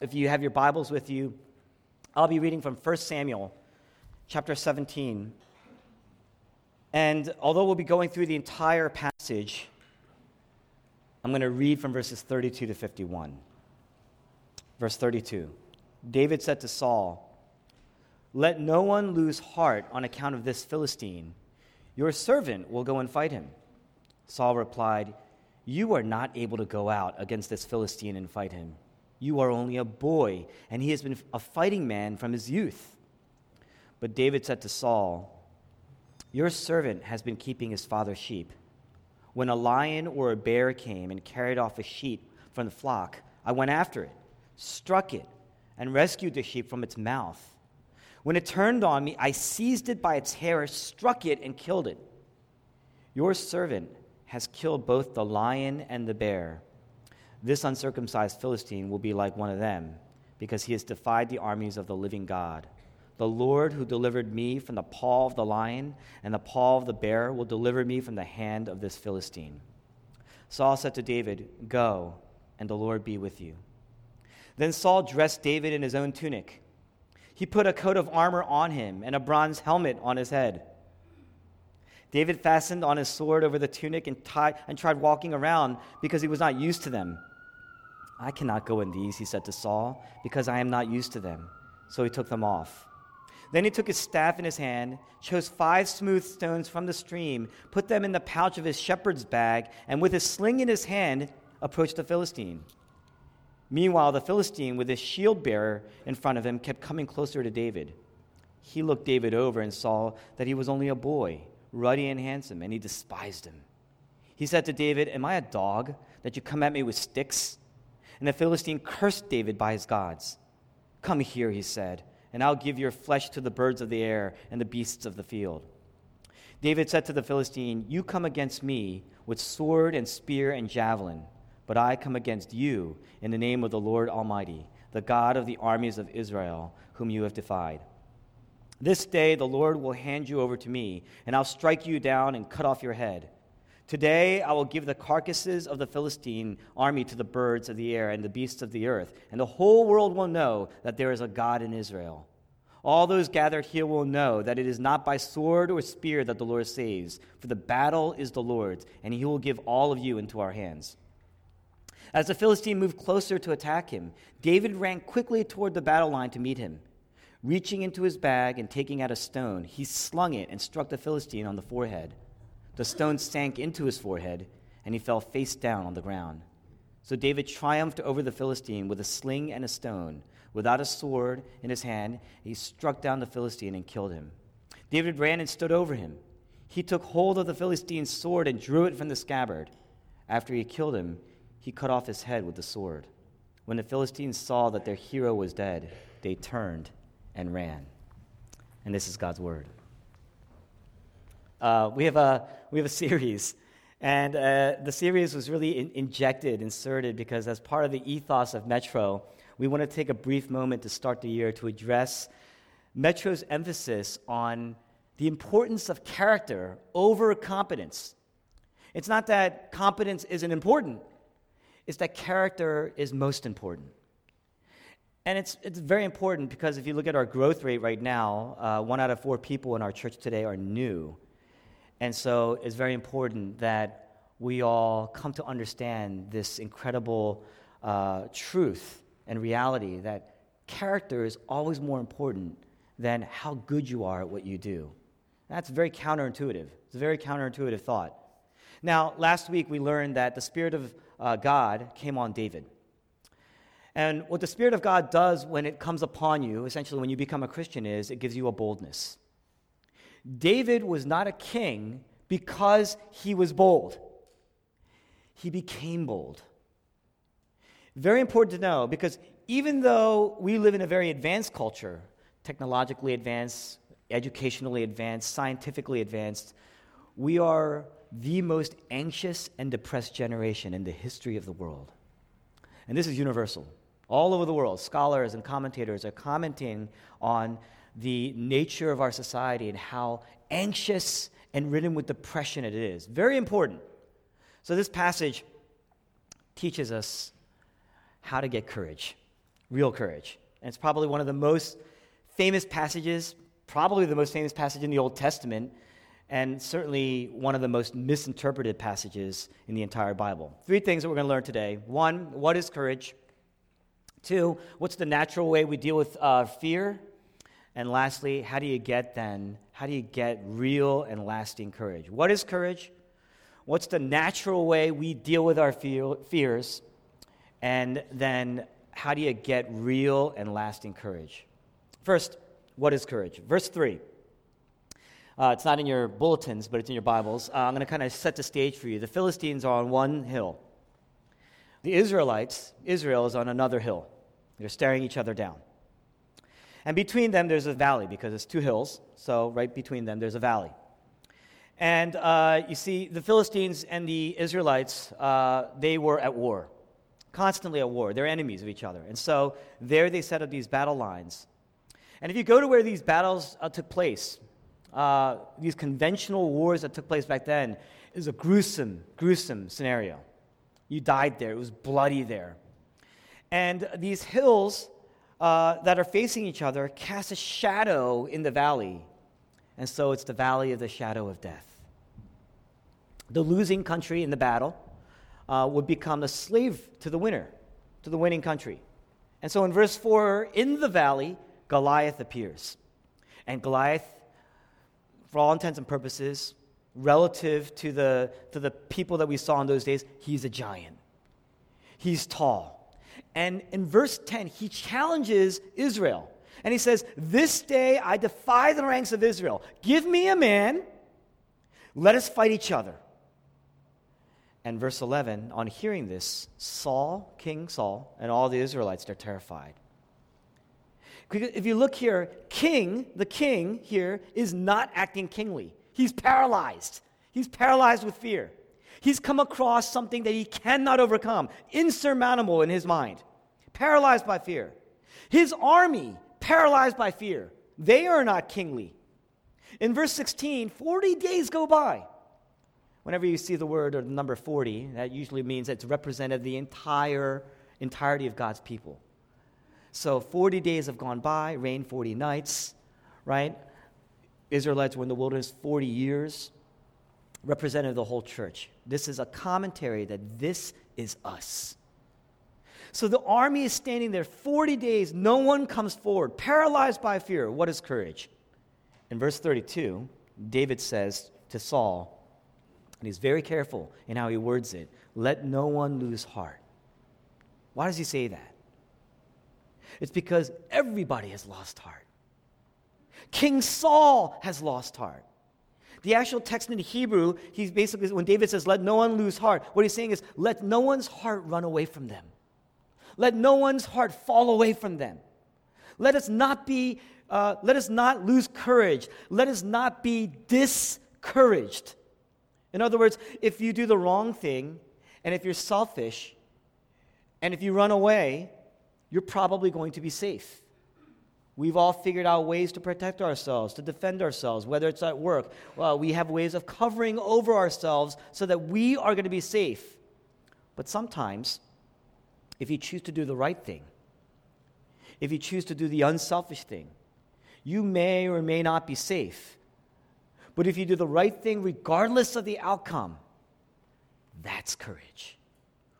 if you have your Bibles with you, I'll be reading from 1 Samuel chapter 17. And although we'll be going through the entire passage, I'm going to read from verses 32 to 51. Verse 32 David said to Saul, Let no one lose heart on account of this Philistine. Your servant will go and fight him. Saul replied, You are not able to go out against this Philistine and fight him. You are only a boy, and he has been a fighting man from his youth. But David said to Saul, Your servant has been keeping his father's sheep. When a lion or a bear came and carried off a sheep from the flock, I went after it, struck it, and rescued the sheep from its mouth. When it turned on me, I seized it by its hair, struck it, and killed it. Your servant has killed both the lion and the bear. This uncircumcised Philistine will be like one of them, because he has defied the armies of the living God. The Lord who delivered me from the paw of the lion and the paw of the bear will deliver me from the hand of this Philistine. Saul said to David, Go, and the Lord be with you. Then Saul dressed David in his own tunic. He put a coat of armor on him and a bronze helmet on his head. David fastened on his sword over the tunic and, tied, and tried walking around because he was not used to them. I cannot go in these, he said to Saul, because I am not used to them. So he took them off. Then he took his staff in his hand, chose five smooth stones from the stream, put them in the pouch of his shepherd's bag, and with his sling in his hand, approached the Philistine. Meanwhile, the Philistine, with his shield bearer in front of him, kept coming closer to David. He looked David over and saw that he was only a boy, ruddy and handsome, and he despised him. He said to David, Am I a dog that you come at me with sticks? And the Philistine cursed David by his gods. Come here, he said, and I'll give your flesh to the birds of the air and the beasts of the field. David said to the Philistine, You come against me with sword and spear and javelin, but I come against you in the name of the Lord Almighty, the God of the armies of Israel, whom you have defied. This day the Lord will hand you over to me, and I'll strike you down and cut off your head. Today I will give the carcasses of the Philistine army to the birds of the air and the beasts of the earth, and the whole world will know that there is a God in Israel. All those gathered here will know that it is not by sword or spear that the Lord saves, for the battle is the Lord's, and he will give all of you into our hands. As the Philistine moved closer to attack him, David ran quickly toward the battle line to meet him. Reaching into his bag and taking out a stone, he slung it and struck the Philistine on the forehead. The stone sank into his forehead, and he fell face down on the ground. So David triumphed over the Philistine with a sling and a stone. Without a sword in his hand, he struck down the Philistine and killed him. David ran and stood over him. He took hold of the Philistine's sword and drew it from the scabbard. After he killed him, he cut off his head with the sword. When the Philistines saw that their hero was dead, they turned and ran. And this is God's word. Uh, we, have a, we have a series, and uh, the series was really in- injected, inserted, because as part of the ethos of Metro, we want to take a brief moment to start the year to address Metro's emphasis on the importance of character over competence. It's not that competence isn't important, it's that character is most important. And it's, it's very important because if you look at our growth rate right now, uh, one out of four people in our church today are new. And so it's very important that we all come to understand this incredible uh, truth and reality that character is always more important than how good you are at what you do. That's very counterintuitive. It's a very counterintuitive thought. Now, last week we learned that the Spirit of uh, God came on David. And what the Spirit of God does when it comes upon you, essentially when you become a Christian, is it gives you a boldness. David was not a king because he was bold, he became bold. Very important to know because even though we live in a very advanced culture, technologically advanced, educationally advanced, scientifically advanced, we are the most anxious and depressed generation in the history of the world. And this is universal. All over the world, scholars and commentators are commenting on the nature of our society and how anxious and ridden with depression it is. Very important. So, this passage teaches us how to get courage, real courage. And it's probably one of the most famous passages, probably the most famous passage in the Old Testament, and certainly one of the most misinterpreted passages in the entire Bible. Three things that we're going to learn today. One, what is courage? Two, what's the natural way we deal with uh, fear? And lastly, how do you get then, how do you get real and lasting courage? What is courage? What's the natural way we deal with our fears? And then, how do you get real and lasting courage? First, what is courage? Verse 3. Uh, it's not in your bulletins, but it's in your Bibles. Uh, I'm going to kind of set the stage for you. The Philistines are on one hill, the Israelites, Israel, is on another hill. They're staring each other down. And between them, there's a valley because it's two hills. So, right between them, there's a valley. And uh, you see, the Philistines and the Israelites, uh, they were at war, constantly at war. They're enemies of each other. And so, there they set up these battle lines. And if you go to where these battles uh, took place, uh, these conventional wars that took place back then, is a gruesome, gruesome scenario. You died there, it was bloody there. And these hills uh, that are facing each other cast a shadow in the valley. And so it's the valley of the shadow of death. The losing country in the battle uh, would become a slave to the winner, to the winning country. And so in verse 4, in the valley, Goliath appears. And Goliath, for all intents and purposes, relative to the, to the people that we saw in those days, he's a giant. He's tall. And in verse 10, he challenges Israel. And he says, This day I defy the ranks of Israel. Give me a man, let us fight each other. And verse 11, on hearing this, Saul, King Saul, and all the Israelites, they're terrified. If you look here, king, the king here, is not acting kingly. He's paralyzed. He's paralyzed with fear. He's come across something that he cannot overcome, insurmountable in his mind, paralyzed by fear. His army, paralyzed by fear, they are not kingly. In verse 16, 40 days go by. Whenever you see the word or the number 40, that usually means it's represented the entire entirety of God's people. So 40 days have gone by, rain 40 nights, right? Israelites were in the wilderness 40 years representative of the whole church. This is a commentary that this is us. So the army is standing there 40 days, no one comes forward, paralyzed by fear. What is courage? In verse 32, David says to Saul, and he's very careful in how he words it let no one lose heart. Why does he say that? It's because everybody has lost heart. King Saul has lost heart. The actual text in Hebrew, he's basically, when David says, let no one lose heart, what he's saying is, let no one's heart run away from them. Let no one's heart fall away from them. Let us not be, uh, let us not lose courage. Let us not be discouraged. In other words, if you do the wrong thing, and if you're selfish, and if you run away, you're probably going to be safe. We've all figured out ways to protect ourselves, to defend ourselves, whether it's at work. Well, we have ways of covering over ourselves so that we are going to be safe. But sometimes, if you choose to do the right thing, if you choose to do the unselfish thing, you may or may not be safe. But if you do the right thing, regardless of the outcome, that's courage.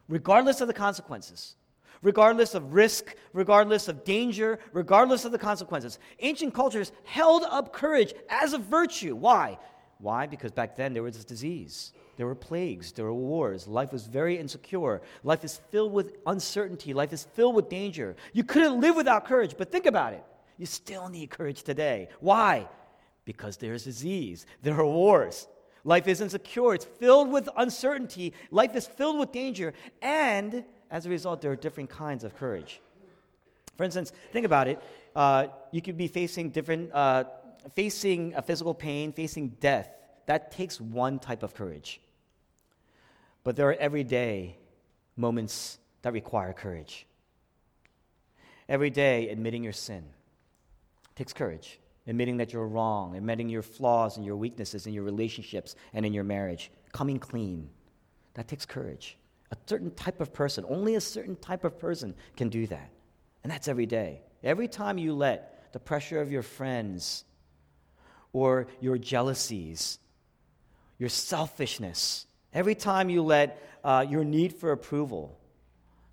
Regardless of the consequences regardless of risk, regardless of danger, regardless of the consequences. Ancient cultures held up courage as a virtue. Why? Why? Because back then there was disease, there were plagues, there were wars. Life was very insecure. Life is filled with uncertainty, life is filled with danger. You couldn't live without courage, but think about it. You still need courage today. Why? Because there's disease, there are wars. Life is insecure, it's filled with uncertainty, life is filled with danger, and as a result, there are different kinds of courage. For instance, think about it. Uh, you could be facing different, uh, facing a physical pain, facing death. That takes one type of courage. But there are everyday moments that require courage. Every day, admitting your sin takes courage. Admitting that you're wrong, admitting your flaws and your weaknesses in your relationships and in your marriage, coming clean. That takes courage. A certain type of person, only a certain type of person can do that. And that's every day. Every time you let the pressure of your friends or your jealousies, your selfishness, every time you let uh, your need for approval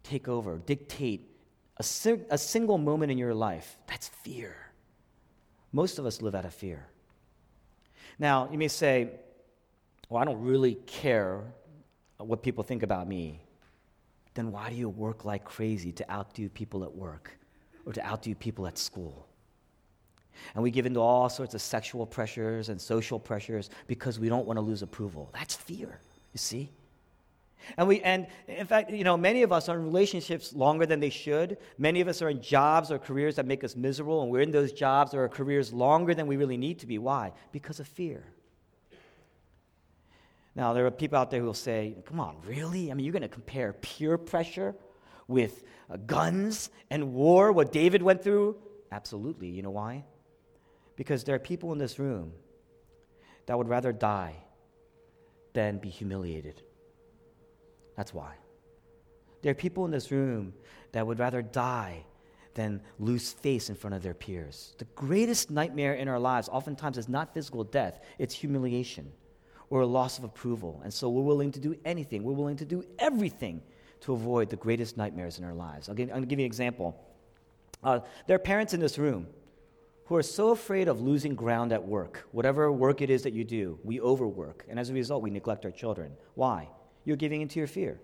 take over, dictate a, a single moment in your life, that's fear. Most of us live out of fear. Now, you may say, well, I don't really care what people think about me. Then why do you work like crazy to outdo people at work or to outdo people at school? And we give into all sorts of sexual pressures and social pressures because we don't want to lose approval. That's fear, you see? And we and in fact, you know, many of us are in relationships longer than they should. Many of us are in jobs or careers that make us miserable, and we're in those jobs or careers longer than we really need to be. Why? Because of fear. Now, there are people out there who will say, Come on, really? I mean, you're going to compare peer pressure with uh, guns and war, what David went through? Absolutely. You know why? Because there are people in this room that would rather die than be humiliated. That's why. There are people in this room that would rather die than lose face in front of their peers. The greatest nightmare in our lives oftentimes is not physical death, it's humiliation or a loss of approval. And so we're willing to do anything, we're willing to do everything to avoid the greatest nightmares in our lives. I'll give, to give you an example. Uh, there are parents in this room who are so afraid of losing ground at work. Whatever work it is that you do, we overwork. And as a result, we neglect our children. Why? You're giving into your fear.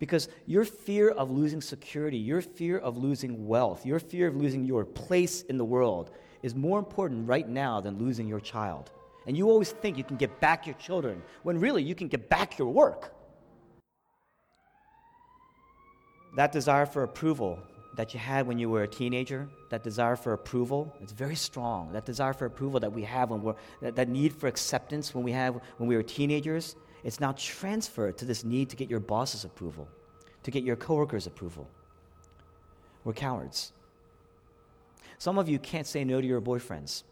Because your fear of losing security, your fear of losing wealth, your fear of losing your place in the world is more important right now than losing your child. And you always think you can get back your children, when really you can get back your work. That desire for approval that you had when you were a teenager, that desire for approval, it's very strong. That desire for approval that we have when we're, that, that need for acceptance when we have when we were teenagers, it's now transferred to this need to get your boss's approval, to get your coworkers' approval. We're cowards. Some of you can't say no to your boyfriends.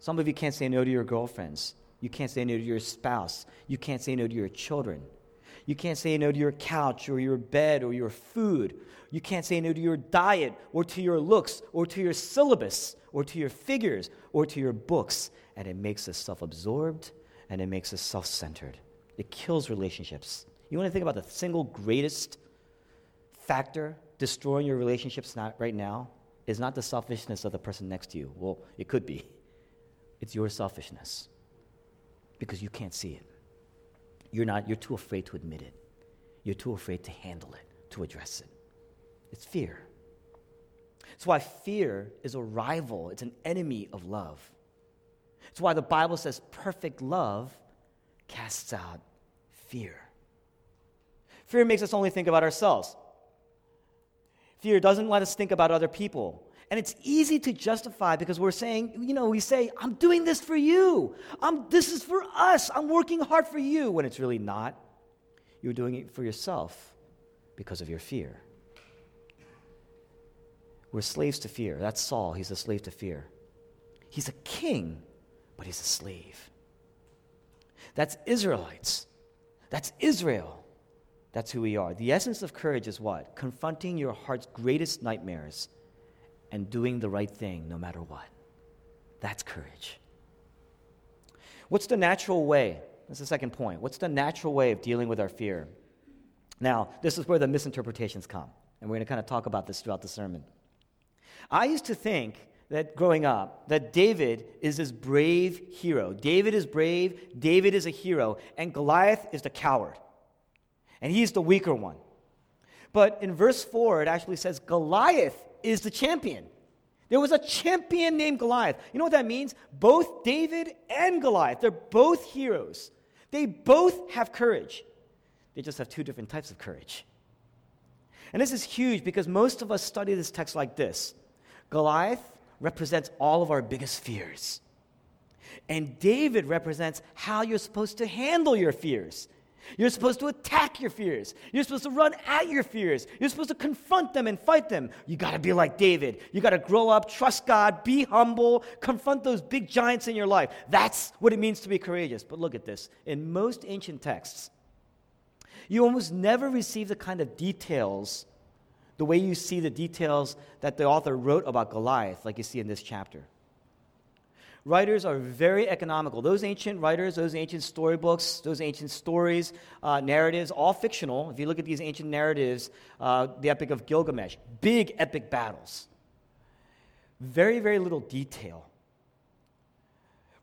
Some of you can't say no to your girlfriends. You can't say no to your spouse. You can't say no to your children. You can't say no to your couch or your bed or your food. You can't say no to your diet or to your looks or to your syllabus or to your figures or to your books. And it makes us self absorbed and it makes us self centered. It kills relationships. You want to think about the single greatest factor destroying your relationships right now is not the selfishness of the person next to you. Well, it could be. It's your selfishness because you can't see it. You're not, you're too afraid to admit it. You're too afraid to handle it, to address it. It's fear. It's why fear is a rival, it's an enemy of love. It's why the Bible says perfect love casts out fear. Fear makes us only think about ourselves. Fear doesn't let us think about other people. And it's easy to justify because we're saying, you know, we say, I'm doing this for you. I'm, this is for us. I'm working hard for you, when it's really not. You're doing it for yourself because of your fear. We're slaves to fear. That's Saul. He's a slave to fear. He's a king, but he's a slave. That's Israelites. That's Israel. That's who we are. The essence of courage is what? Confronting your heart's greatest nightmares and doing the right thing no matter what. That's courage. What's the natural way? That's the second point. What's the natural way of dealing with our fear? Now, this is where the misinterpretations come, and we're going to kind of talk about this throughout the sermon. I used to think that growing up, that David is this brave hero. David is brave, David is a hero, and Goliath is the coward. And he's the weaker one. But in verse 4, it actually says Goliath is the champion. There was a champion named Goliath. You know what that means? Both David and Goliath, they're both heroes. They both have courage. They just have two different types of courage. And this is huge because most of us study this text like this Goliath represents all of our biggest fears. And David represents how you're supposed to handle your fears. You're supposed to attack your fears. You're supposed to run at your fears. You're supposed to confront them and fight them. You got to be like David. You got to grow up, trust God, be humble, confront those big giants in your life. That's what it means to be courageous. But look at this. In most ancient texts, you almost never receive the kind of details the way you see the details that the author wrote about Goliath, like you see in this chapter. Writers are very economical. Those ancient writers, those ancient storybooks, those ancient stories, uh, narratives, all fictional. If you look at these ancient narratives, uh, the Epic of Gilgamesh, big epic battles. Very, very little detail.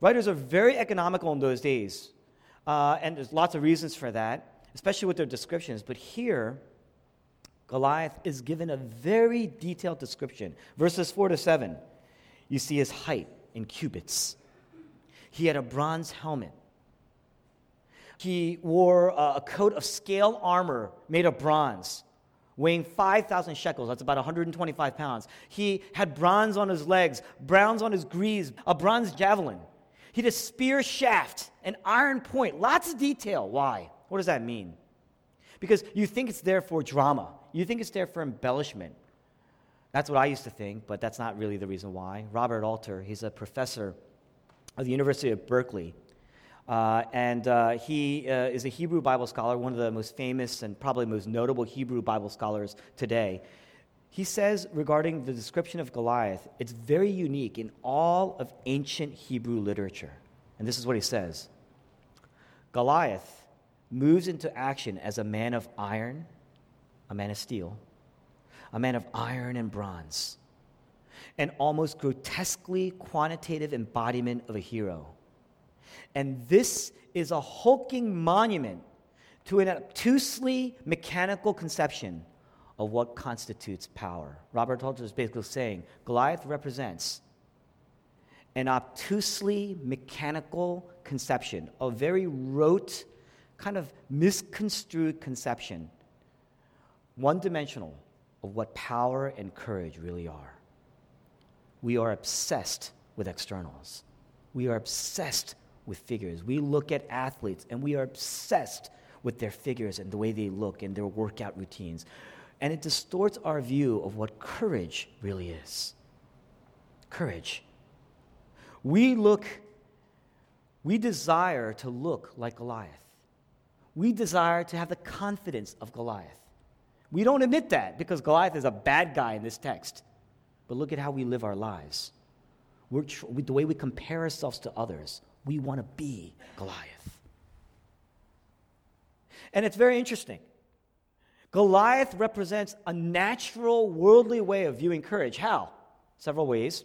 Writers are very economical in those days, uh, and there's lots of reasons for that, especially with their descriptions. But here, Goliath is given a very detailed description. Verses 4 to 7, you see his height in cubits. He had a bronze helmet. He wore a coat of scale armor made of bronze, weighing 5,000 shekels. That's about 125 pounds. He had bronze on his legs, bronze on his greaves, a bronze javelin. He had a spear shaft, an iron point, lots of detail. Why? What does that mean? Because you think it's there for drama, you think it's there for embellishment. That's what I used to think, but that's not really the reason why. Robert Alter, he's a professor of the University of Berkeley. Uh, and uh, he uh, is a Hebrew Bible scholar, one of the most famous and probably most notable Hebrew Bible scholars today. He says regarding the description of Goliath, it's very unique in all of ancient Hebrew literature. And this is what he says Goliath moves into action as a man of iron, a man of steel, a man of iron and bronze, an almost grotesquely quantitative embodiment of a hero. And this is a hulking monument to an obtusely mechanical conception of what constitutes power. Robert Alter is basically saying Goliath represents an obtusely mechanical conception, a very rote, kind of misconstrued conception, one dimensional of what power and courage really are. We are obsessed with externals. We are obsessed with figures. We look at athletes and we are obsessed with their figures and the way they look and their workout routines and it distorts our view of what courage really is. Courage. We look, we desire to look like Goliath. We desire to have the confidence of Goliath. We don't admit that because Goliath is a bad guy in this text. But look at how we live our lives. We're the way we compare ourselves to others, we want to be Goliath. And it's very interesting Goliath represents a natural, worldly way of viewing courage. How? Several ways.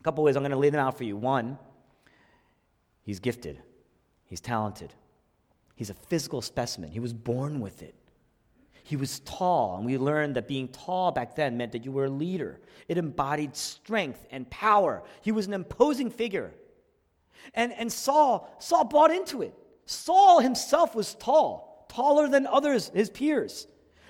A couple ways I'm going to lay them out for you. One, he's gifted, he's talented, he's a physical specimen, he was born with it. He was tall, and we learned that being tall back then meant that you were a leader. It embodied strength and power. He was an imposing figure. And, and Saul, Saul bought into it. Saul himself was tall, taller than others, his peers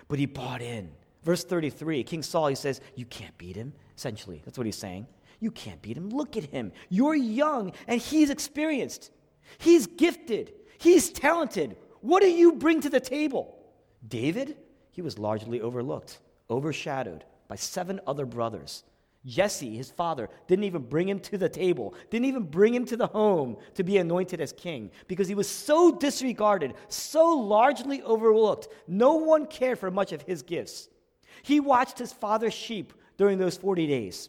but he bought in. Verse 33, King Saul, he says, You can't beat him. Essentially, that's what he's saying. You can't beat him. Look at him. You're young and he's experienced. He's gifted. He's talented. What do you bring to the table? David, he was largely overlooked, overshadowed by seven other brothers. Jesse, his father, didn't even bring him to the table, didn't even bring him to the home to be anointed as king because he was so disregarded, so largely overlooked. No one cared for much of his gifts. He watched his father's sheep during those 40 days.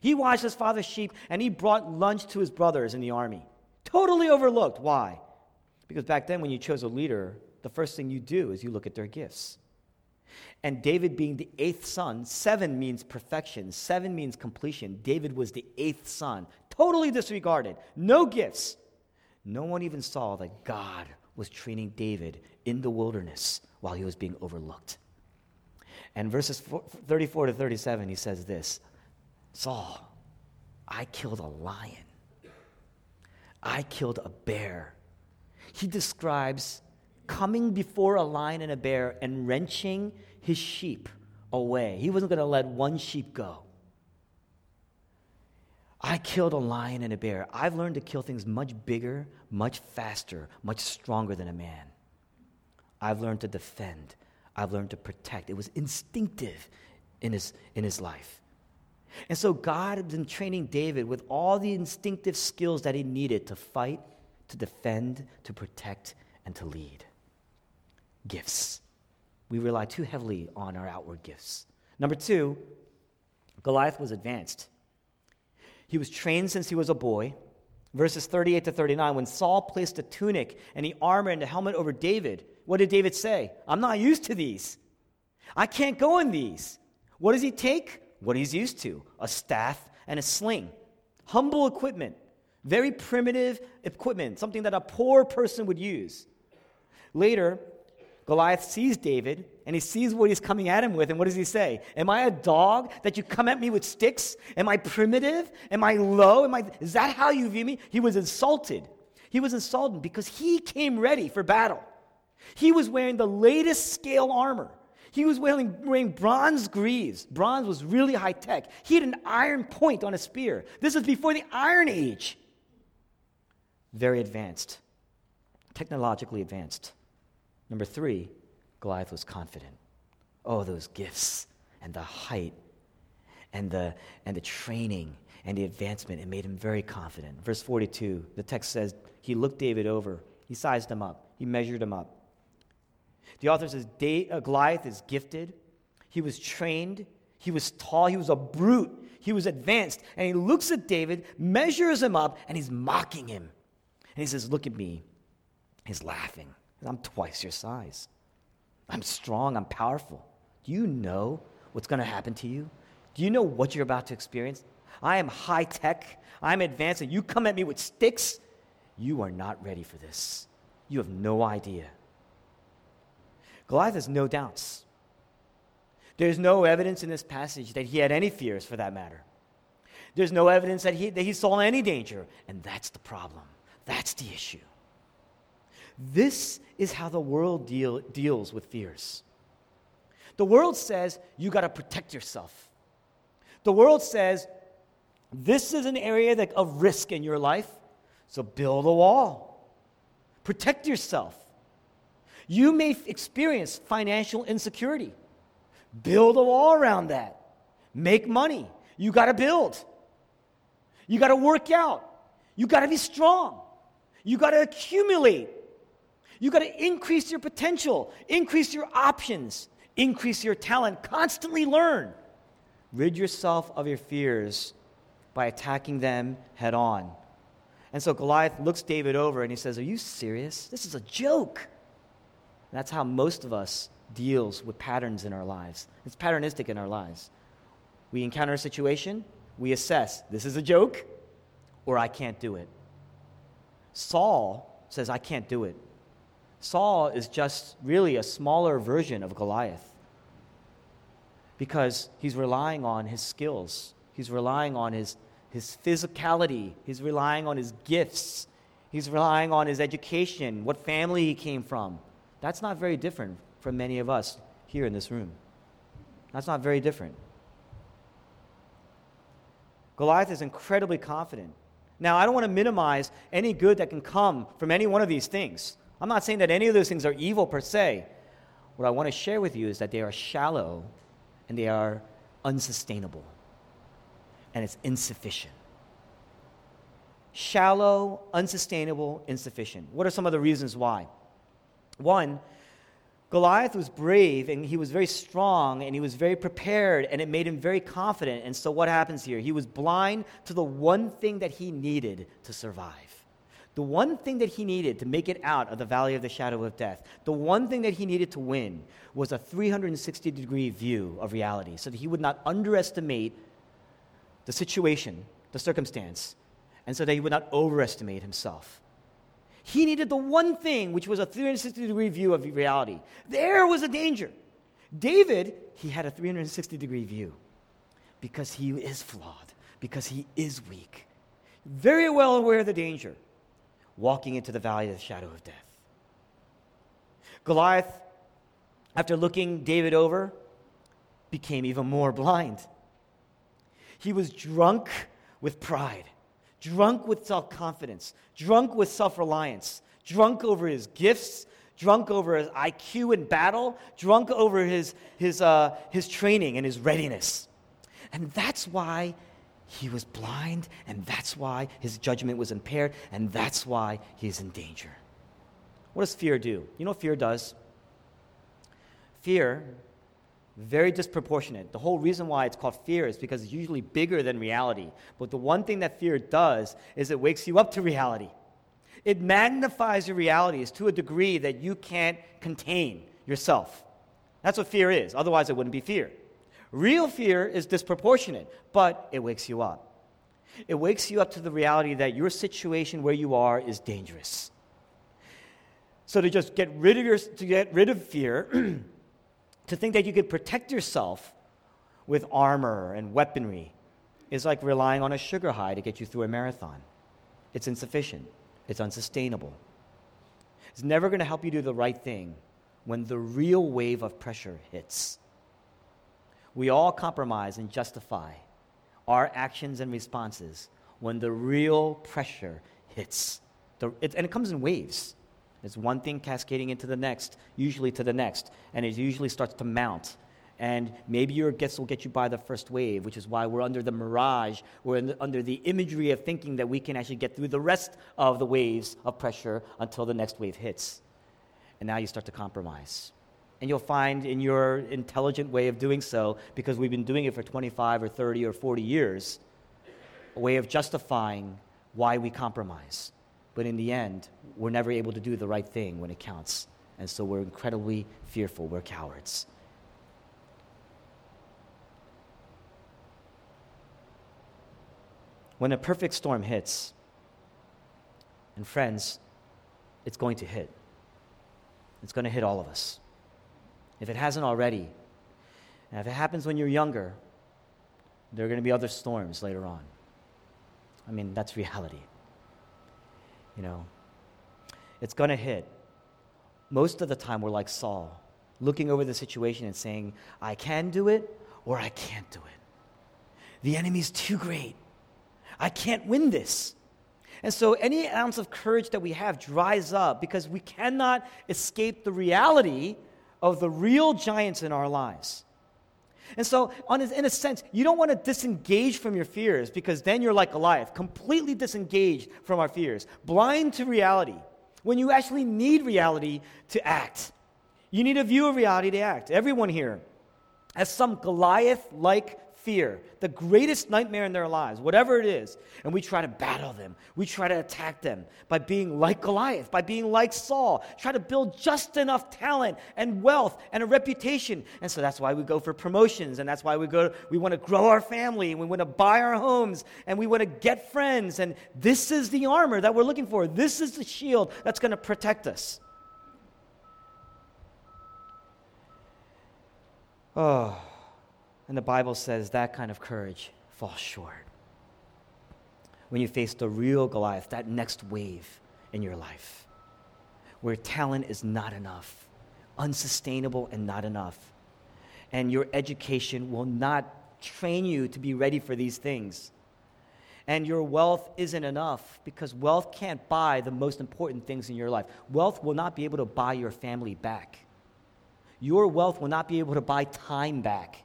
He watched his father's sheep and he brought lunch to his brothers in the army. Totally overlooked. Why? Because back then, when you chose a leader, the first thing you do is you look at their gifts. And David being the eighth son, seven means perfection, seven means completion. David was the eighth son, totally disregarded, no gifts. No one even saw that God was training David in the wilderness while he was being overlooked. And verses 34 to 37, he says this Saul, I killed a lion, I killed a bear. He describes coming before a lion and a bear and wrenching his sheep away. He wasn't going to let one sheep go. I killed a lion and a bear. I've learned to kill things much bigger, much faster, much stronger than a man. I've learned to defend. I've learned to protect. It was instinctive in his, in his life. And so God had been training David with all the instinctive skills that he needed to fight, to defend, to protect, and to lead. Gifts We rely too heavily on our outward gifts. Number two, Goliath was advanced. He was trained since he was a boy. Verses 38 to 39, when Saul placed a tunic and the armor and the helmet over David, what did David say? I'm not used to these. I can't go in these. What does he take? What he's used to a staff and a sling. Humble equipment, very primitive equipment, something that a poor person would use. Later, Goliath sees David and he sees what he's coming at him with, and what does he say? Am I a dog that you come at me with sticks? Am I primitive? Am I low? Am I, is that how you view me? He was insulted. He was insulted because he came ready for battle. He was wearing the latest scale armor. He was wearing, wearing bronze greaves. Bronze was really high tech. He had an iron point on a spear. This is before the Iron Age. Very advanced, technologically advanced. Number three, Goliath was confident. Oh, those gifts and the height and the, and the training and the advancement, it made him very confident. Verse 42, the text says, He looked David over, he sized him up, he measured him up. The author says, uh, Goliath is gifted, he was trained, he was tall, he was a brute, he was advanced. And he looks at David, measures him up, and he's mocking him. And he says, Look at me. He's laughing. I'm twice your size. I'm strong, I'm powerful. Do you know what's going to happen to you? Do you know what you're about to experience? I am high tech, I'm advanced, and you come at me with sticks. You are not ready for this. You have no idea. Goliath has no doubts. There's no evidence in this passage that he had any fears for that matter. There's no evidence that he, that he saw any danger, and that's the problem. That's the issue. This is how the world deal, deals with fears. The world says you got to protect yourself. The world says this is an area that, of risk in your life, so build a wall. Protect yourself. You may experience financial insecurity. Build a wall around that. Make money. You got to build. You got to work out. You got to be strong. You got to accumulate. You got to increase your potential, increase your options, increase your talent, constantly learn. Rid yourself of your fears by attacking them head on. And so Goliath looks David over and he says, Are you serious? This is a joke. And that's how most of us deals with patterns in our lives. It's patternistic in our lives. We encounter a situation, we assess, this is a joke, or I can't do it. Saul says, I can't do it. Saul is just really a smaller version of Goliath because he's relying on his skills, he's relying on his, his physicality, he's relying on his gifts, he's relying on his education, what family he came from. That's not very different from many of us here in this room. That's not very different. Goliath is incredibly confident. Now, I don't want to minimize any good that can come from any one of these things. I'm not saying that any of those things are evil per se. What I want to share with you is that they are shallow and they are unsustainable and it's insufficient. Shallow, unsustainable, insufficient. What are some of the reasons why? One, Goliath was brave and he was very strong and he was very prepared and it made him very confident. And so, what happens here? He was blind to the one thing that he needed to survive. The one thing that he needed to make it out of the valley of the shadow of death, the one thing that he needed to win was a 360 degree view of reality so that he would not underestimate the situation, the circumstance, and so that he would not overestimate himself. He needed the one thing, which was a 360 degree view of reality. There was a danger. David, he had a 360 degree view because he is flawed, because he is weak. Very well aware of the danger walking into the valley of the shadow of death. Goliath, after looking David over, became even more blind. He was drunk with pride, drunk with self confidence, drunk with self reliance, drunk over his gifts, drunk over his IQ in battle, drunk over his, his, uh, his training and his readiness. And that's why he was blind, and that's why his judgment was impaired, and that's why he's in danger. What does fear do? You know what fear does? Fear, very disproportionate. The whole reason why it's called fear is because it's usually bigger than reality. But the one thing that fear does is it wakes you up to reality. It magnifies your realities to a degree that you can't contain yourself. That's what fear is. Otherwise, it wouldn't be fear. Real fear is disproportionate, but it wakes you up. It wakes you up to the reality that your situation where you are is dangerous. So to just get rid of your to get rid of fear, to think that you could protect yourself with armor and weaponry is like relying on a sugar high to get you through a marathon. It's insufficient. It's unsustainable. It's never going to help you do the right thing when the real wave of pressure hits. We all compromise and justify our actions and responses when the real pressure hits. The, it, and it comes in waves. It's one thing cascading into the next, usually to the next, and it usually starts to mount. And maybe your guess will get you by the first wave, which is why we're under the mirage, we're the, under the imagery of thinking that we can actually get through the rest of the waves of pressure until the next wave hits. And now you start to compromise. And you'll find in your intelligent way of doing so, because we've been doing it for 25 or 30 or 40 years, a way of justifying why we compromise. But in the end, we're never able to do the right thing when it counts. And so we're incredibly fearful. We're cowards. When a perfect storm hits, and friends, it's going to hit. It's going to hit all of us. If it hasn't already, and if it happens when you're younger, there are going to be other storms later on. I mean, that's reality. You know, it's going to hit. Most of the time, we're like Saul, looking over the situation and saying, I can do it or I can't do it. The enemy's too great. I can't win this. And so any ounce of courage that we have dries up because we cannot escape the reality of the real giants in our lives. And so, in a sense, you don't want to disengage from your fears because then you're like Goliath, completely disengaged from our fears, blind to reality, when you actually need reality to act. You need a view of reality to act. Everyone here has some Goliath like fear, the greatest nightmare in their lives, whatever it is, and we try to battle them. We try to attack them by being like Goliath, by being like Saul, try to build just enough talent and wealth and a reputation. And so that's why we go for promotions, and that's why we go we want to grow our family, and we want to buy our homes, and we want to get friends, and this is the armor that we're looking for. This is the shield that's going to protect us. Oh. And the Bible says that kind of courage falls short. When you face the real Goliath, that next wave in your life, where talent is not enough, unsustainable and not enough, and your education will not train you to be ready for these things. And your wealth isn't enough because wealth can't buy the most important things in your life. Wealth will not be able to buy your family back. Your wealth will not be able to buy time back.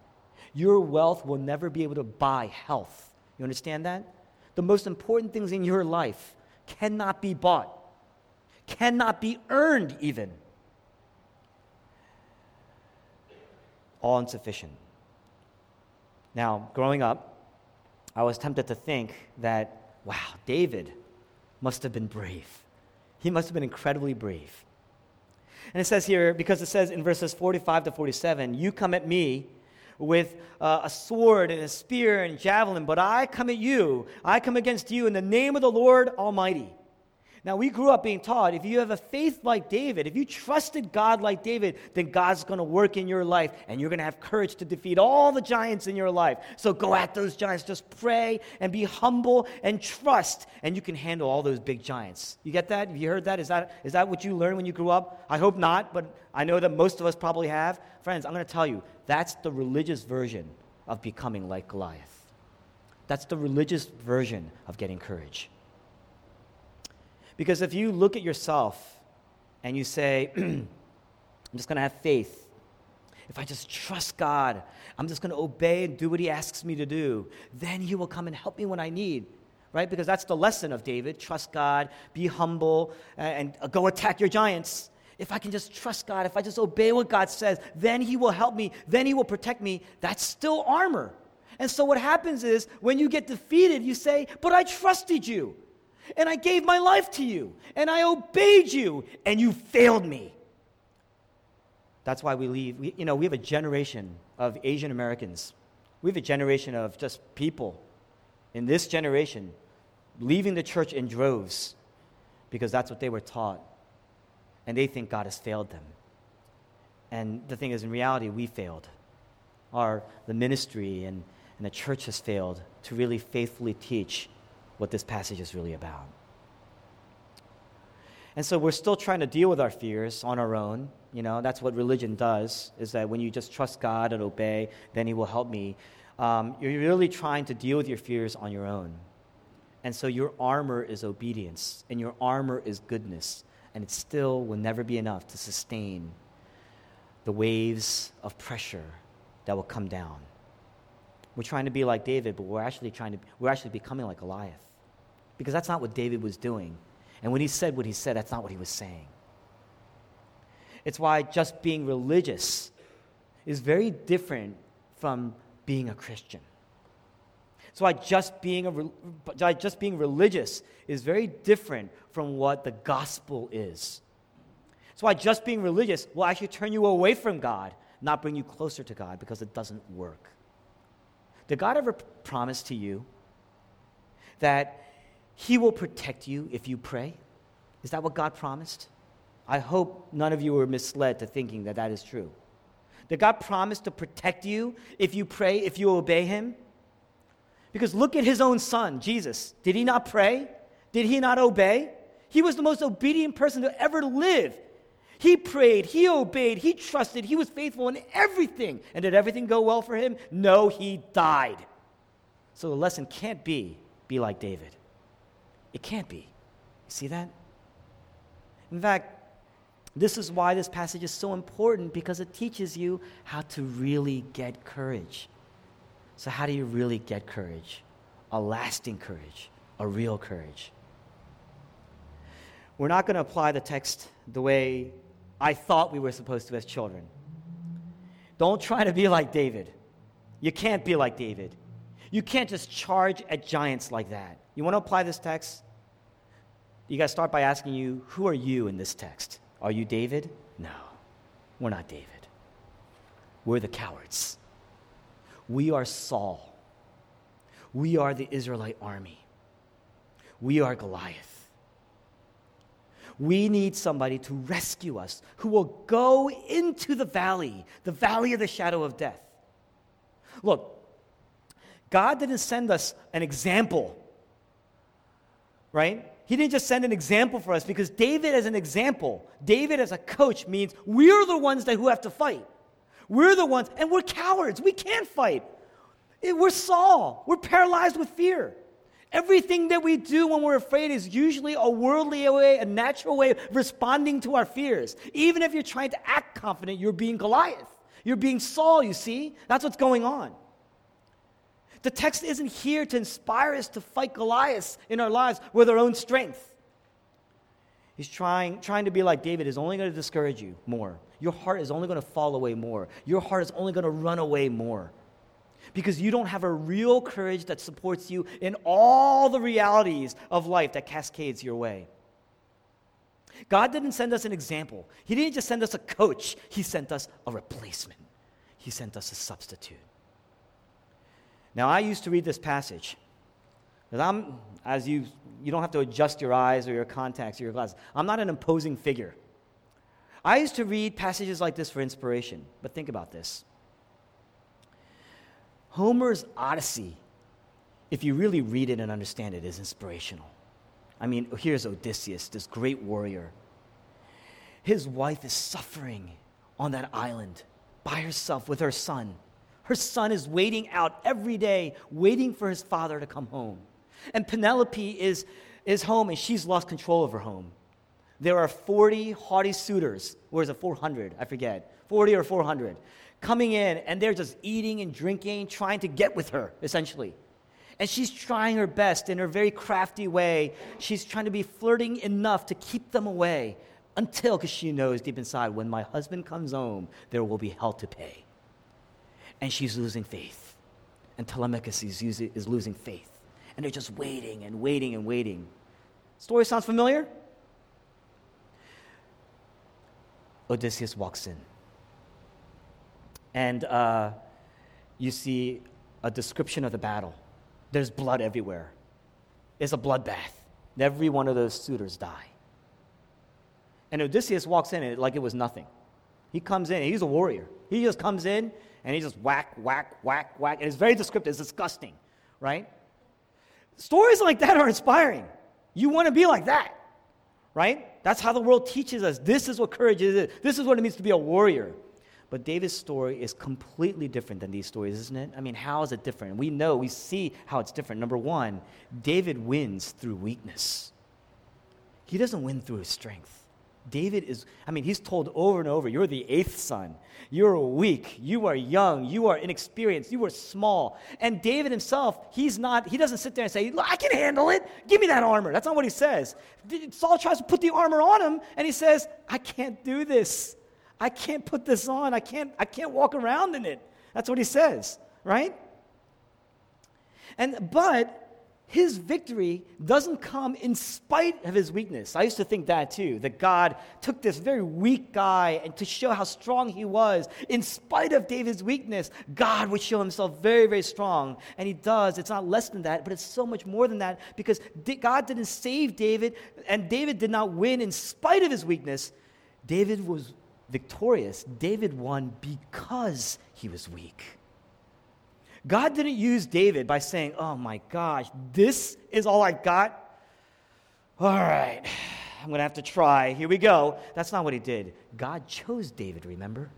Your wealth will never be able to buy health. You understand that? The most important things in your life cannot be bought, cannot be earned, even. All insufficient. Now, growing up, I was tempted to think that, wow, David must have been brave. He must have been incredibly brave. And it says here, because it says in verses 45 to 47, You come at me with uh, a sword and a spear and javelin, but I come at you. I come against you in the name of the Lord Almighty. Now, we grew up being taught if you have a faith like David, if you trusted God like David, then God's going to work in your life and you're going to have courage to defeat all the giants in your life. So go at those giants. Just pray and be humble and trust, and you can handle all those big giants. You get that? Have you heard that? Is that, is that what you learned when you grew up? I hope not, but I know that most of us probably have. Friends, I'm going to tell you that's the religious version of becoming like Goliath. That's the religious version of getting courage. Because if you look at yourself and you say, I'm just going to have faith, if I just trust God, I'm just going to obey and do what He asks me to do, then He will come and help me when I need. Right? Because that's the lesson of David trust God, be humble, and go attack your giants. if I can just trust God, if I just obey what God says, then He will help me, then He will protect me. That's still armor. And so what happens is when you get defeated, you say, But I trusted you, and I gave my life to you, and I obeyed you, and you failed me. That's why we leave. We, you know, we have a generation of Asian Americans. We have a generation of just people in this generation leaving the church in droves because that's what they were taught. And they think God has failed them. And the thing is, in reality, we failed. Our, the ministry and, and the church has failed to really faithfully teach what this passage is really about. And so we're still trying to deal with our fears on our own. You know, that's what religion does, is that when you just trust God and obey, then He will help me. Um, you're really trying to deal with your fears on your own. And so your armor is obedience, and your armor is goodness, and it still will never be enough to sustain the waves of pressure that will come down. We're trying to be like David, but we're actually trying to we're actually becoming like Goliath. Because that's not what David was doing. And when he said what he said, that's not what he was saying. It's why just being religious is very different from being a Christian. It's why just being, a, just being religious is very different from what the gospel is. It's why just being religious will actually turn you away from God, not bring you closer to God, because it doesn't work. Did God ever promise to you that he will protect you if you pray. Is that what God promised? I hope none of you were misled to thinking that that is true. Did God promise to protect you if you pray, if you obey Him? Because look at His own Son, Jesus. Did He not pray? Did He not obey? He was the most obedient person to ever live. He prayed, he obeyed, he trusted, he was faithful in everything. And did everything go well for him? No, he died. So the lesson can't be be like David. It can't be. You see that? In fact, this is why this passage is so important because it teaches you how to really get courage. So, how do you really get courage? A lasting courage, a real courage. We're not going to apply the text the way I thought we were supposed to as children. Don't try to be like David. You can't be like David. You can't just charge at giants like that. You want to apply this text? You got to start by asking you, who are you in this text? Are you David? No, we're not David. We're the cowards. We are Saul. We are the Israelite army. We are Goliath. We need somebody to rescue us who will go into the valley, the valley of the shadow of death. Look, God didn't send us an example, right? He didn't just send an example for us because David as an example, David as a coach means we're the ones that who have to fight. We're the ones, and we're cowards. We can't fight. We're Saul. We're paralyzed with fear. Everything that we do when we're afraid is usually a worldly way, a natural way of responding to our fears. Even if you're trying to act confident, you're being Goliath. You're being Saul, you see? That's what's going on. The text isn't here to inspire us to fight Goliath in our lives with our own strength. He's trying, trying to be like David is only going to discourage you more. Your heart is only going to fall away more. Your heart is only going to run away more. Because you don't have a real courage that supports you in all the realities of life that cascades your way. God didn't send us an example. He didn't just send us a coach, He sent us a replacement. He sent us a substitute. Now, I used to read this passage. Because I'm, as you, you don't have to adjust your eyes or your contacts or your glasses. I'm not an imposing figure. I used to read passages like this for inspiration. But think about this Homer's Odyssey, if you really read it and understand it, is inspirational. I mean, here's Odysseus, this great warrior. His wife is suffering on that island by herself with her son. Her son is waiting out every day, waiting for his father to come home. And Penelope is, is home and she's lost control of her home. There are 40 haughty suitors, or is it 400? I forget. 40 or 400 coming in and they're just eating and drinking, trying to get with her, essentially. And she's trying her best in her very crafty way. She's trying to be flirting enough to keep them away. until, because she knows deep inside, when my husband comes home, there will be hell to pay. And she's losing faith. And Telemachus is, is losing faith. And they're just waiting and waiting and waiting. Story sounds familiar? Odysseus walks in. And uh, you see a description of the battle. There's blood everywhere. It's a bloodbath. Every one of those suitors die. And Odysseus walks in like it was nothing. He comes in, he's a warrior. He just comes in and he just whack, whack, whack, whack. And it's very descriptive, it's disgusting, right? Stories like that are inspiring. You want to be like that, right? That's how the world teaches us. This is what courage is. This is what it means to be a warrior. But David's story is completely different than these stories, isn't it? I mean, how is it different? We know, we see how it's different. Number one, David wins through weakness, he doesn't win through his strength. David is, I mean, he's told over and over, you're the eighth son. You're weak. You are young. You are inexperienced. You are small. And David himself, he's not, he doesn't sit there and say, I can handle it. Give me that armor. That's not what he says. Saul tries to put the armor on him, and he says, I can't do this. I can't put this on. I can't, I can't walk around in it. That's what he says, right? And, but his victory doesn't come in spite of his weakness. I used to think that too, that God took this very weak guy and to show how strong he was, in spite of David's weakness, God would show himself very, very strong. And he does. It's not less than that, but it's so much more than that because God didn't save David and David did not win in spite of his weakness. David was victorious. David won because he was weak. God didn't use David by saying, Oh my gosh, this is all I got. All right, I'm going to have to try. Here we go. That's not what he did. God chose David, remember?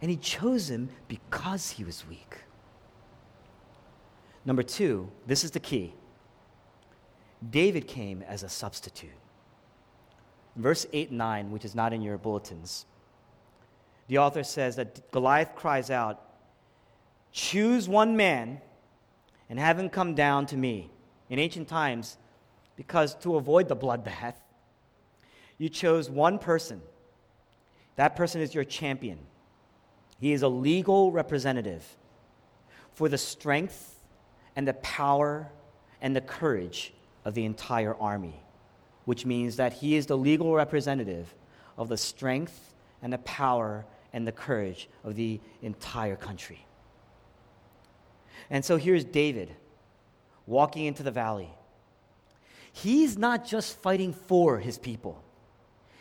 And he chose him because he was weak. Number two, this is the key David came as a substitute. Verse 8 and 9, which is not in your bulletins, the author says that Goliath cries out, choose one man and have him come down to me. In ancient times, because to avoid the bloodbath, you chose one person. That person is your champion. He is a legal representative for the strength and the power and the courage of the entire army, which means that he is the legal representative of the strength and the power and the courage of the entire country. And so here's David walking into the valley. He's not just fighting for his people,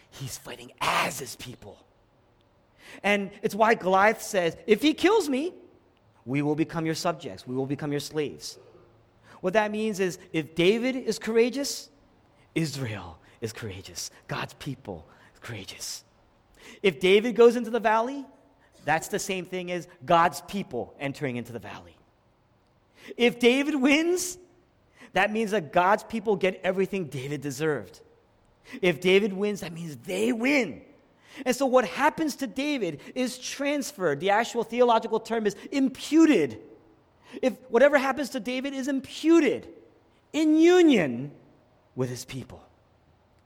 he's fighting as his people. And it's why Goliath says, If he kills me, we will become your subjects, we will become your slaves. What that means is if David is courageous, Israel is courageous. God's people is courageous. If David goes into the valley, that's the same thing as God's people entering into the valley. If David wins, that means that God's people get everything David deserved. If David wins, that means they win. And so what happens to David is transferred. The actual theological term is imputed. If whatever happens to David is imputed in union with his people.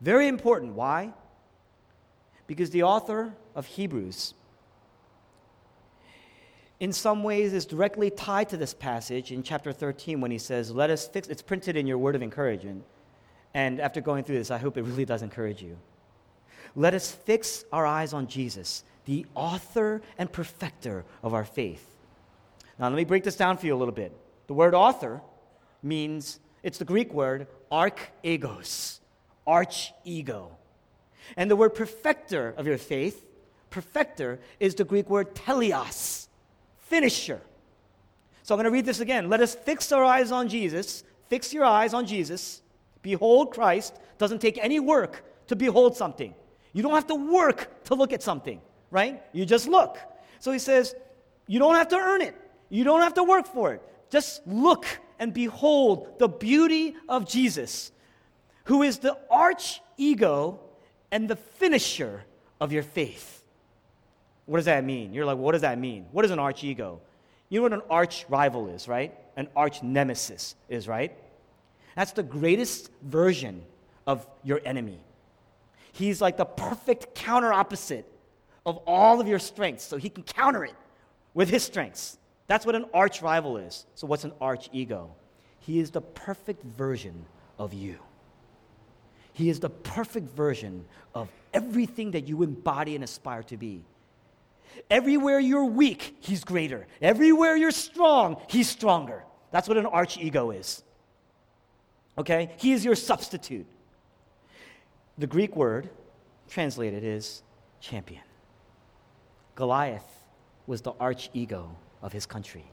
Very important. Why? Because the author of Hebrews in some ways is directly tied to this passage in chapter 13 when he says, Let us fix, it's printed in your word of encouragement. And after going through this, I hope it really does encourage you. Let us fix our eyes on Jesus, the author and perfecter of our faith. Now, let me break this down for you a little bit. The word author means, it's the Greek word archegos, arch ego. And the word perfecter of your faith, perfecter, is the Greek word teleos finisher. So I'm going to read this again. Let us fix our eyes on Jesus. Fix your eyes on Jesus. Behold Christ. Doesn't take any work to behold something. You don't have to work to look at something, right? You just look. So he says, you don't have to earn it. You don't have to work for it. Just look and behold the beauty of Jesus, who is the arch ego and the finisher of your faith. What does that mean? You're like, what does that mean? What is an arch ego? You know what an arch rival is, right? An arch nemesis is, right? That's the greatest version of your enemy. He's like the perfect counter opposite of all of your strengths, so he can counter it with his strengths. That's what an arch rival is. So, what's an arch ego? He is the perfect version of you. He is the perfect version of everything that you embody and aspire to be. Everywhere you're weak, he's greater. Everywhere you're strong, he's stronger. That's what an arch ego is. Okay? He is your substitute. The Greek word translated is champion. Goliath was the arch ego of his country.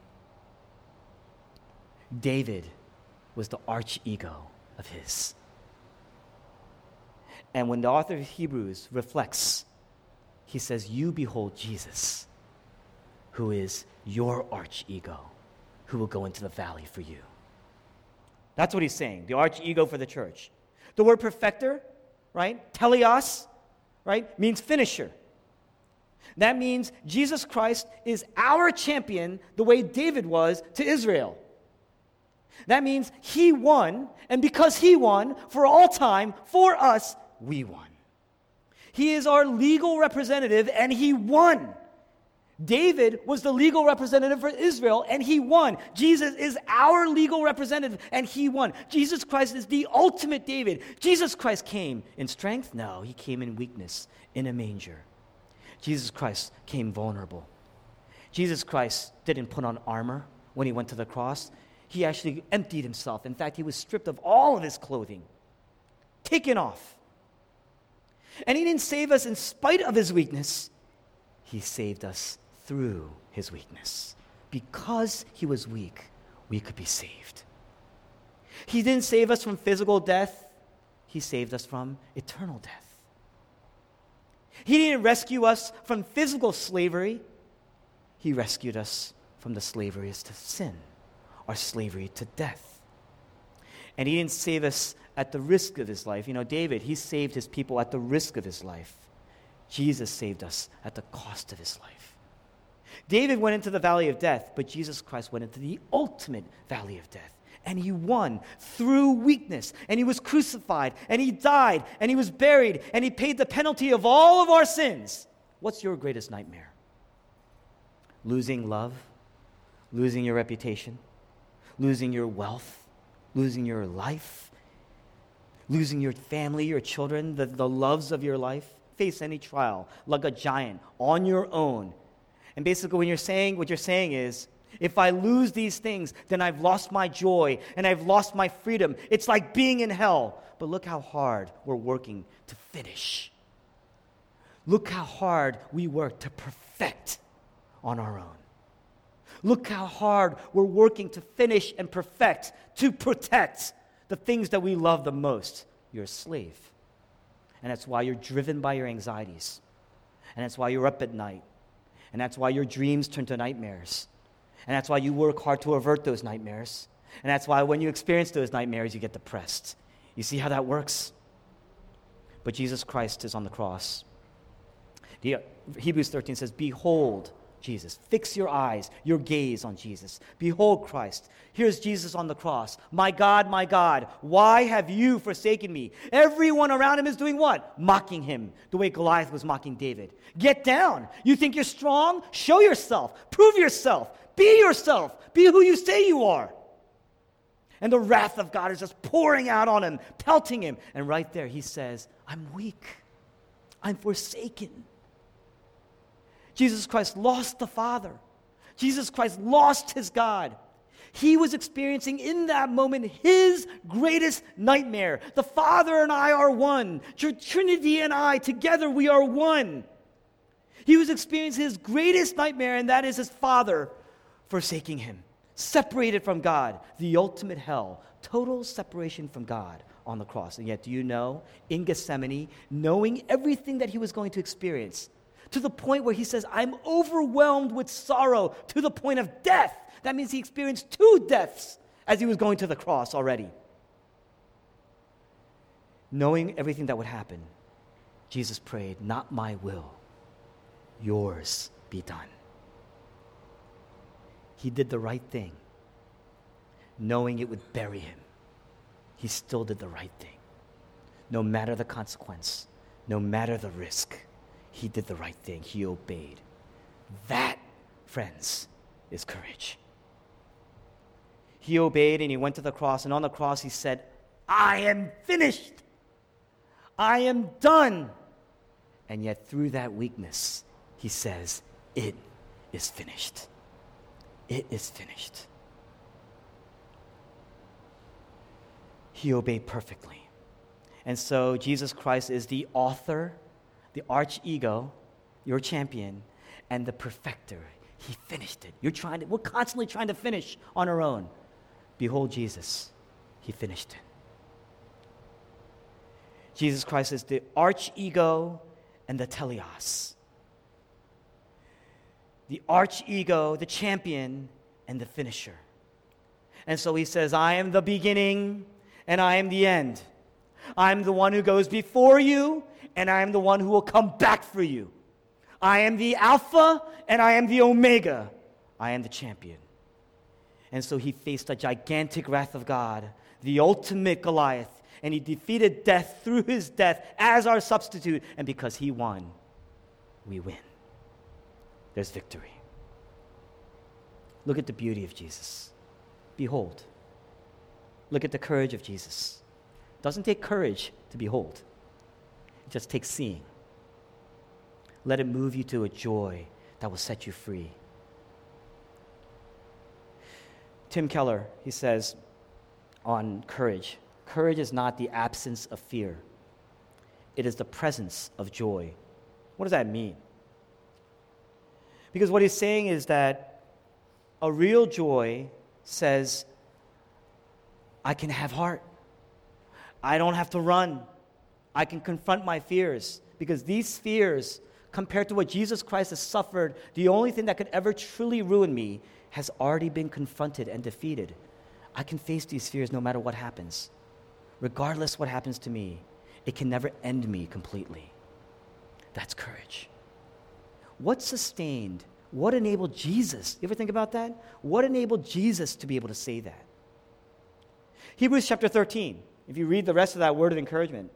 David was the arch ego of his. And when the author of Hebrews reflects, he says, You behold Jesus, who is your arch ego, who will go into the valley for you. That's what he's saying, the arch ego for the church. The word perfecter, right? Teleos, right? Means finisher. That means Jesus Christ is our champion the way David was to Israel. That means he won, and because he won, for all time, for us, we won. He is our legal representative, and he won. David was the legal representative for Israel, and he won. Jesus is our legal representative, and he won. Jesus Christ is the ultimate David. Jesus Christ came in strength? No, he came in weakness, in a manger. Jesus Christ came vulnerable. Jesus Christ didn't put on armor when he went to the cross. He actually emptied himself. In fact, he was stripped of all of his clothing, taken off. And he didn't save us in spite of his weakness, he saved us through his weakness. Because he was weak, we could be saved. He didn't save us from physical death, he saved us from eternal death. He didn't rescue us from physical slavery, He rescued us from the slavery to sin, our slavery to death. And He didn't save us at the risk of His life. You know, David, He saved His people at the risk of His life. Jesus saved us at the cost of His life. David went into the valley of death, but Jesus Christ went into the ultimate valley of death and he won through weakness. And he was crucified, and he died, and he was buried, and he paid the penalty of all of our sins. What's your greatest nightmare? Losing love, losing your reputation, losing your wealth, losing your life, losing your family, your children, the, the loves of your life. Face any trial like a giant on your own. And basically, when you're saying, what you're saying is, if I lose these things, then I've lost my joy and I've lost my freedom. It's like being in hell. But look how hard we're working to finish. Look how hard we work to perfect on our own. Look how hard we're working to finish and perfect, to protect the things that we love the most. You're a slave. And that's why you're driven by your anxieties. And that's why you're up at night. And that's why your dreams turn to nightmares. And that's why you work hard to avert those nightmares. And that's why when you experience those nightmares, you get depressed. You see how that works? But Jesus Christ is on the cross. The, uh, Hebrews 13 says, Behold, Jesus. Fix your eyes, your gaze on Jesus. Behold Christ. Here's Jesus on the cross. My God, my God, why have you forsaken me? Everyone around him is doing what? Mocking him, the way Goliath was mocking David. Get down. You think you're strong? Show yourself. Prove yourself. Be yourself. Be who you say you are. And the wrath of God is just pouring out on him, pelting him. And right there, he says, I'm weak. I'm forsaken. Jesus Christ lost the Father. Jesus Christ lost his God. He was experiencing in that moment his greatest nightmare. The Father and I are one. Trinity and I, together, we are one. He was experiencing his greatest nightmare, and that is his Father forsaking him, separated from God, the ultimate hell, total separation from God on the cross. And yet, do you know, in Gethsemane, knowing everything that he was going to experience, to the point where he says, I'm overwhelmed with sorrow to the point of death. That means he experienced two deaths as he was going to the cross already. Knowing everything that would happen, Jesus prayed, Not my will, yours be done. He did the right thing, knowing it would bury him. He still did the right thing, no matter the consequence, no matter the risk, he did the right thing. He obeyed. That, friends, is courage. He obeyed and he went to the cross, and on the cross he said, I am finished. I am done. And yet, through that weakness, he says, It is finished. It is finished. He obeyed perfectly. And so, Jesus Christ is the author, the arch ego, your champion, and the perfecter. He finished it. You're trying to, we're constantly trying to finish on our own. Behold Jesus. He finished it. Jesus Christ is the arch ego and the teleos. The arch ego, the champion, and the finisher. And so he says, I am the beginning and I am the end. I'm the one who goes before you, and I am the one who will come back for you. I am the Alpha and I am the Omega. I am the champion. And so he faced the gigantic wrath of God, the ultimate Goliath, and he defeated death through his death as our substitute. And because he won, we win. There's victory. Look at the beauty of Jesus. Behold. Look at the courage of Jesus. It doesn't take courage to behold, it just takes seeing. Let it move you to a joy that will set you free. Tim Keller, he says on courage courage is not the absence of fear, it is the presence of joy. What does that mean? Because what he's saying is that a real joy says, I can have heart. I don't have to run. I can confront my fears because these fears, compared to what Jesus Christ has suffered, the only thing that could ever truly ruin me has already been confronted and defeated. I can face these fears no matter what happens. Regardless what happens to me, it can never end me completely. That's courage. What sustained, what enabled Jesus? You ever think about that? What enabled Jesus to be able to say that? Hebrews chapter 13, if you read the rest of that word of encouragement,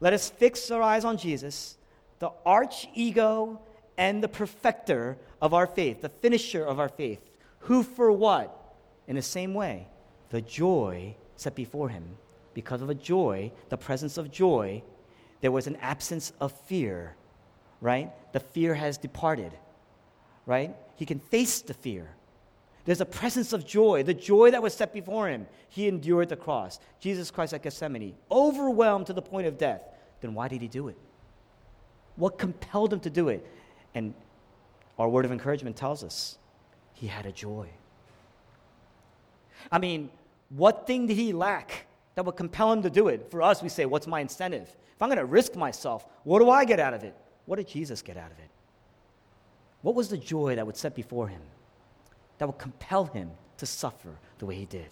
let us fix our eyes on Jesus, the arch ego and the perfecter of our faith, the finisher of our faith, who for what? In the same way, the joy set before him. Because of a joy, the presence of joy, there was an absence of fear, right? The fear has departed, right? He can face the fear. There's a presence of joy, the joy that was set before him. He endured the cross. Jesus Christ at Gethsemane, overwhelmed to the point of death. Then why did he do it? What compelled him to do it? And our word of encouragement tells us he had a joy. I mean, what thing did he lack that would compel him to do it? For us, we say, What's my incentive? If I'm going to risk myself, what do I get out of it? What did Jesus get out of it? What was the joy that would set before him? that would compel him to suffer the way he did?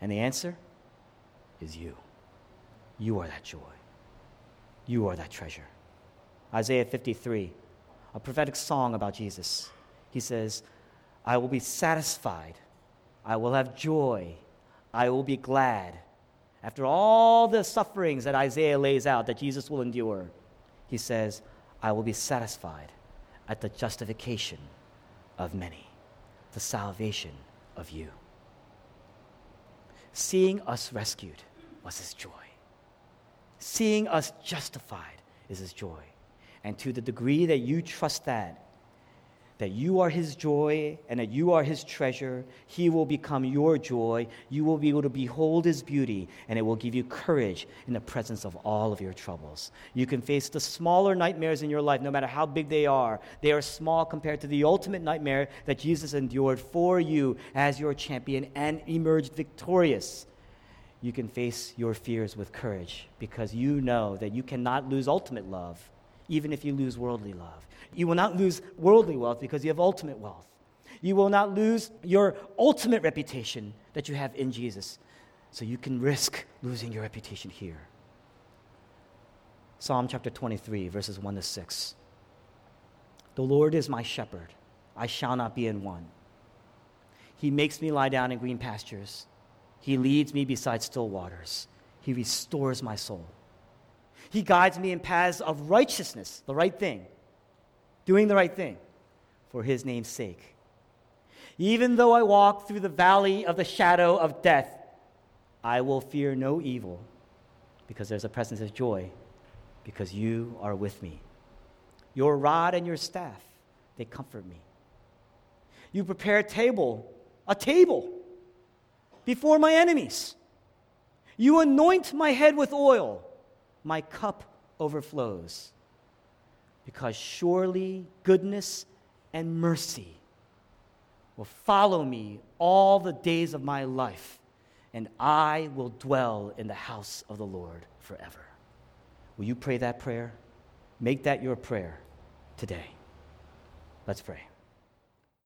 And the answer is you. You are that joy. You are that treasure. Isaiah 53, a prophetic song about Jesus. He says, I will be satisfied. I will have joy. I will be glad. After all the sufferings that Isaiah lays out that Jesus will endure, he says, I will be satisfied at the justification of many the salvation of you. Seeing us rescued was his joy. Seeing us justified is his joy. And to the degree that you trust that, that you are his joy and that you are his treasure. He will become your joy. You will be able to behold his beauty, and it will give you courage in the presence of all of your troubles. You can face the smaller nightmares in your life, no matter how big they are. They are small compared to the ultimate nightmare that Jesus endured for you as your champion and emerged victorious. You can face your fears with courage because you know that you cannot lose ultimate love, even if you lose worldly love. You will not lose worldly wealth because you have ultimate wealth. You will not lose your ultimate reputation that you have in Jesus. So you can risk losing your reputation here. Psalm chapter 23, verses 1 to 6. The Lord is my shepherd, I shall not be in want. He makes me lie down in green pastures. He leads me beside still waters. He restores my soul. He guides me in paths of righteousness, the right thing, doing the right thing for his name's sake. Even though I walk through the valley of the shadow of death, I will fear no evil because there's a presence of joy because you are with me. Your rod and your staff, they comfort me. You prepare a table, a table before my enemies. You anoint my head with oil, my cup overflows. Because surely goodness and mercy will follow me all the days of my life, and I will dwell in the house of the Lord forever. Will you pray that prayer? Make that your prayer today. Let's pray.